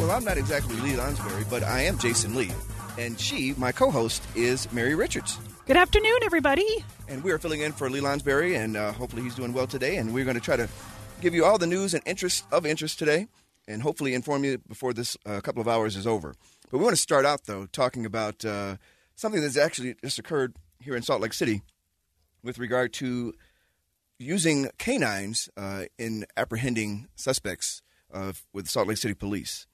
Well, I'm not exactly Lee Lonsberry, but I am Jason Lee. And she, my co host, is Mary Richards. Good afternoon, everybody. And we are filling in for Lee Lonsberry, and uh, hopefully he's doing well today. And we're going to try to give you all the news and interest of interest today, and hopefully inform you before this uh, couple of hours is over. But we want to start out, though, talking about uh, something that's actually just occurred here in Salt Lake City with regard to using canines uh, in apprehending suspects with Salt Lake City Police.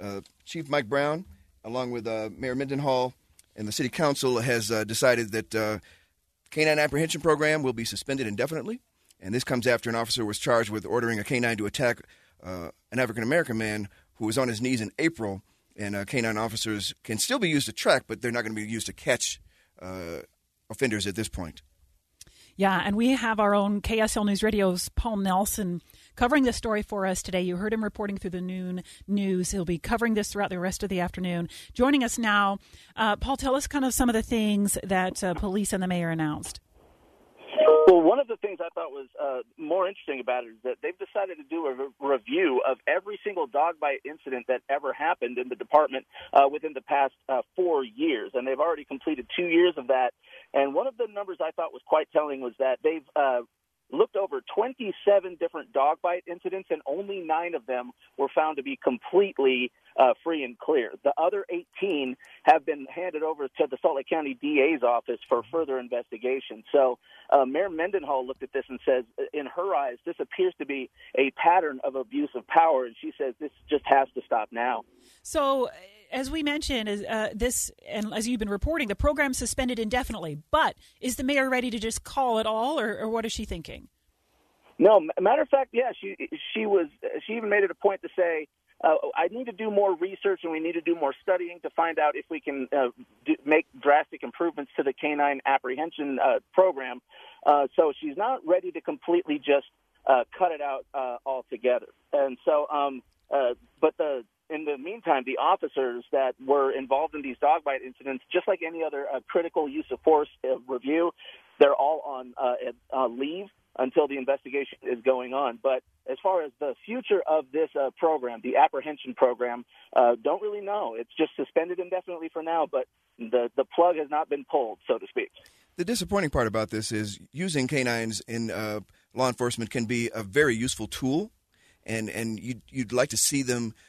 Uh, Chief Mike Brown, along with uh, Mayor Mendenhall and the City Council, has uh, decided that uh, canine apprehension program will be suspended indefinitely. And this comes after an officer was charged with ordering a canine to attack an African American man who was on his knees in April. And canine officers can still be used to track, but they're not going to be used to catch offenders at this point. Yeah, and we have our own KSL News Radio's Paul Nelson covering this story for us today. You heard him reporting through the noon news. He'll be covering this throughout the rest of the afternoon. Joining us now, uh, Paul, tell us kind of some of the things that uh, police and the mayor announced. Well, one of the things I thought was uh, more interesting about it is that they've decided to do a re- review of every single dog bite incident that ever happened in the department uh, within the past uh, four years, and they've already completed two years of that. And one of the numbers I thought was quite telling was that they've uh, looked over 27 different dog bite incidents, and only nine of them were found to be completely uh, free and clear. The other 18 have been handed over to the Salt Lake County DA's office for further investigation. So, uh, Mayor Mendenhall looked at this and says, in her eyes, this appears to be a pattern of abuse of power, and she says this just has to stop now. So, as we mentioned, uh, this and as you've been reporting, the program suspended indefinitely. But is the mayor ready to just call it all, or, or what is she thinking? No, matter of fact, yeah, she she was. She even made it a point to say, uh, "I need to do more research and we need to do more studying to find out if we can uh, do, make drastic improvements to the canine apprehension uh, program." Uh, so she's not ready to completely just uh, cut it out uh, altogether. And so, um, but the in the meantime, the officers that were involved in these dog bite incidents, just like any other uh, critical use of force uh, review, they're all on uh, uh, leave until the investigation is going on. But as far as the future of this uh, program, the apprehension program, uh, don't really know. It's just suspended indefinitely for now, but the, the plug has not been pulled, so to speak. The disappointing part about this is using canines in law enforcement can be a very useful tool, and, and you'd, you'd like to see them –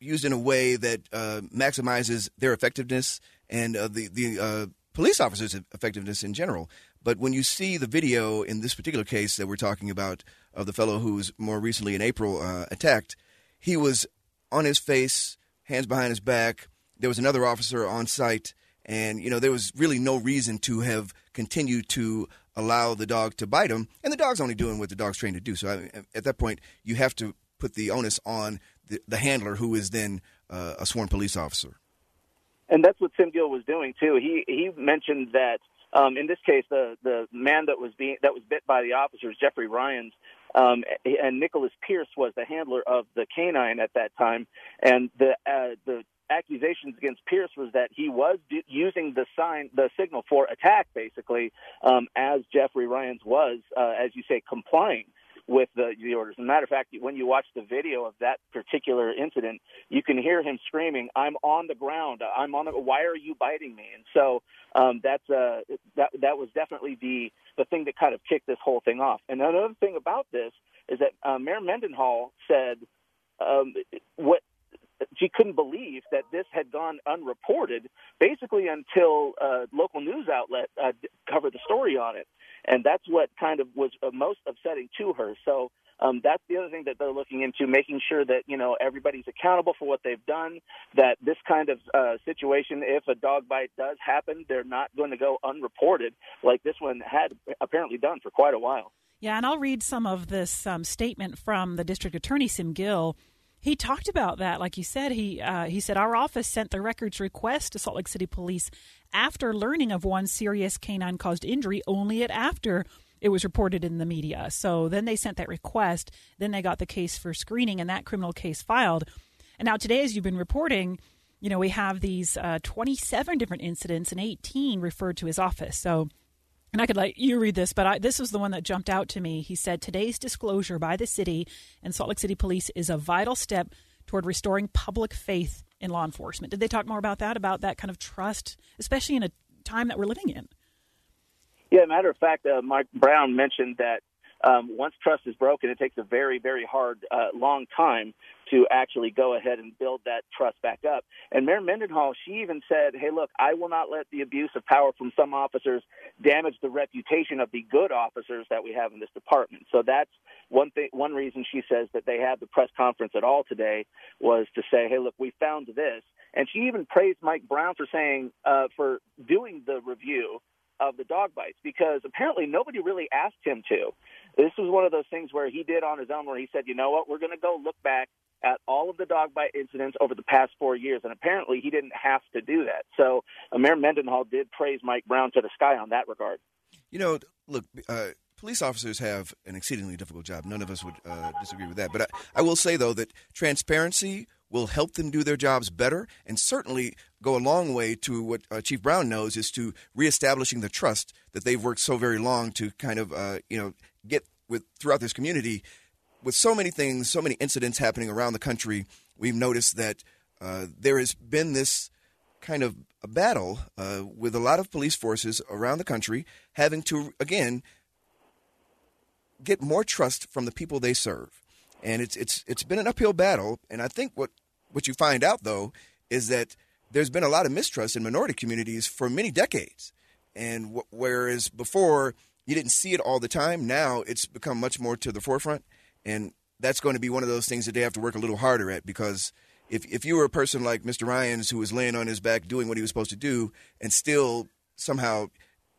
used in a way that uh, maximizes their effectiveness and uh, the the uh, police officers' effectiveness in general. But when you see the video in this particular case that we're talking about of the fellow who was more recently in April uh, attacked, he was on his face, hands behind his back. There was another officer on site, and you know there was really no reason to have continued to allow the dog to bite him. And the dog's only doing what the dog's trained to do. So I, at that point, you have to put the onus on the, the handler, who is then uh, a sworn police officer. And that's what Sim Gill was doing too. He he mentioned that um, in this case, the the man that was being that was bit by the officers, Jeffrey Ryans, um, and Nicholas Pierce was the handler of the canine at that time, and the uh, the accusations against Pierce was that he was d- using the sign, the signal for attack, basically, um, as Jeffrey Ryans was, uh, as you say, complying with the, the orders. As a matter of fact, when you watch the video of that particular incident, you can hear him screaming, "I'm on the ground. I'm on the. Why are you biting me?" And so um, that's uh, that that was definitely the the thing that kind of kicked this whole thing off. And another thing about this is that uh, Mayor Mendenhall said um, what she couldn't believe that this had gone unreported basically until a local news outlet uh, covered the story on it and that's what kind of was uh, most upsetting to her. So um, that's the other thing that they're looking into, making sure that you know everybody's accountable for what they've done. That this kind of uh, situation, if a dog bite does happen, they're not going to go unreported like this one had apparently done for quite a while. Yeah, and I'll read some of this um, statement from the district attorney Sim Gill he talked about that. Like you said, he uh, he said our office sent the records request to Salt Lake City Police after learning of one serious canine caused injury. Only at after it was reported in the media. So then they sent that request. Then they got the case for screening, and that criminal case filed. And now today, as you've been reporting, you know we have these uh, 27 different incidents and 18 referred to his office. So and I could let you read this, but I, this was the one that jumped out to me. He said, Today's disclosure by the city and Salt Lake City Police is a vital step toward restoring public faith in law enforcement. Did they talk more about that, about that kind of trust, especially in a time that we're living in? Yeah, matter of fact, uh, Mike Brown mentioned that um, once trust is broken, it takes a very, very hard, uh, long time to actually go ahead and build that trust back up. And Mayor Mendenhall, she even said, "Hey, look, I will not let the abuse of power from some officers damage the reputation of the good officers that we have in this department." So that's one thing. One reason she says that they had the press conference at all today was to say, "Hey, look, we found this." And she even praised Mike Brown for saying, uh, for doing the review of the dog bites because apparently nobody really asked him to. This was one of those things where he did on his own, where he said, you know what, we're going to go look back at all of the dog bite incidents over the past four years, and apparently he didn't have to do that. So Mayor Mendenhall did praise Mike Brown to the sky on that regard. You know, look, uh, police officers have an exceedingly difficult job. None of us would uh, disagree with that. But I, I will say, though, that transparency will help them do their jobs better and certainly go a long way to what uh, Chief Brown knows is to reestablishing the trust that they've worked so very long to kind of, uh, you know, get with throughout this community. With so many things, so many incidents happening around the country, we've noticed that uh, there has been this kind of a battle uh, with a lot of police forces around the country having to, again, get more trust from the people they serve. And it's it's it's been an uphill battle. And I think what what you find out though is that there's been a lot of mistrust in minority communities for many decades. And w- whereas before you didn't see it all the time. Now it's become much more to the forefront, and that's going to be one of those things that they have to work a little harder at because if if you were a person like Mr. Ryans who was laying on his back doing what he was supposed to do and still somehow,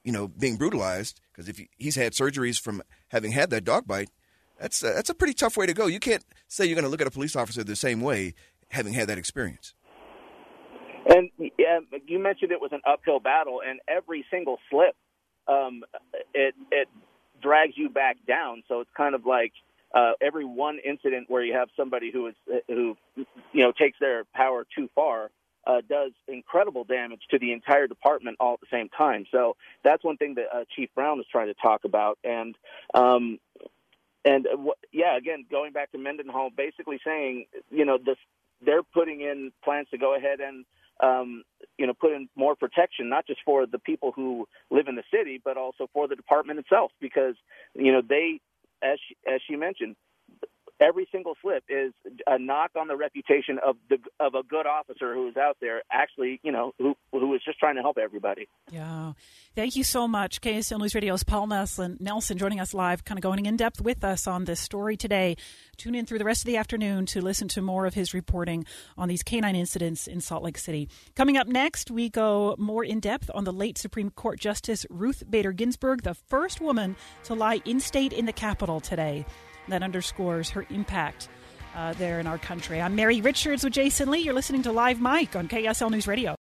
you know, being brutalized because if he, he's had surgeries from having had that dog bite, that's a, that's a pretty tough way to go. You can't say you're going to look at a police officer the same way having had that experience. And yeah, you mentioned it was an uphill battle, and every single slip um, it it drags you back down. So it's kind of like uh, every one incident where you have somebody who is who you know takes their power too far uh, does incredible damage to the entire department all at the same time. So that's one thing that uh, Chief Brown is trying to talk about, and um, and uh, yeah, again, going back to Mendenhall, basically saying you know this they're putting in plans to go ahead and um, you know, put in more protection, not just for the people who live in the city, but also for the department itself, because you know they, as she, as she mentioned, every single slip is a knock on the reputation of the of a good officer who is out there actually you know who who is just trying to help everybody. Yeah. Thank you so much. KSL News Radio's Paul Nelson Nelson joining us live kind of going in depth with us on this story today. Tune in through the rest of the afternoon to listen to more of his reporting on these canine incidents in Salt Lake City. Coming up next we go more in depth on the late Supreme Court Justice Ruth Bader Ginsburg the first woman to lie in state in the Capitol today that underscores her impact uh, there in our country. I'm Mary Richards with Jason Lee. You're listening to Live Mic on KSL News Radio.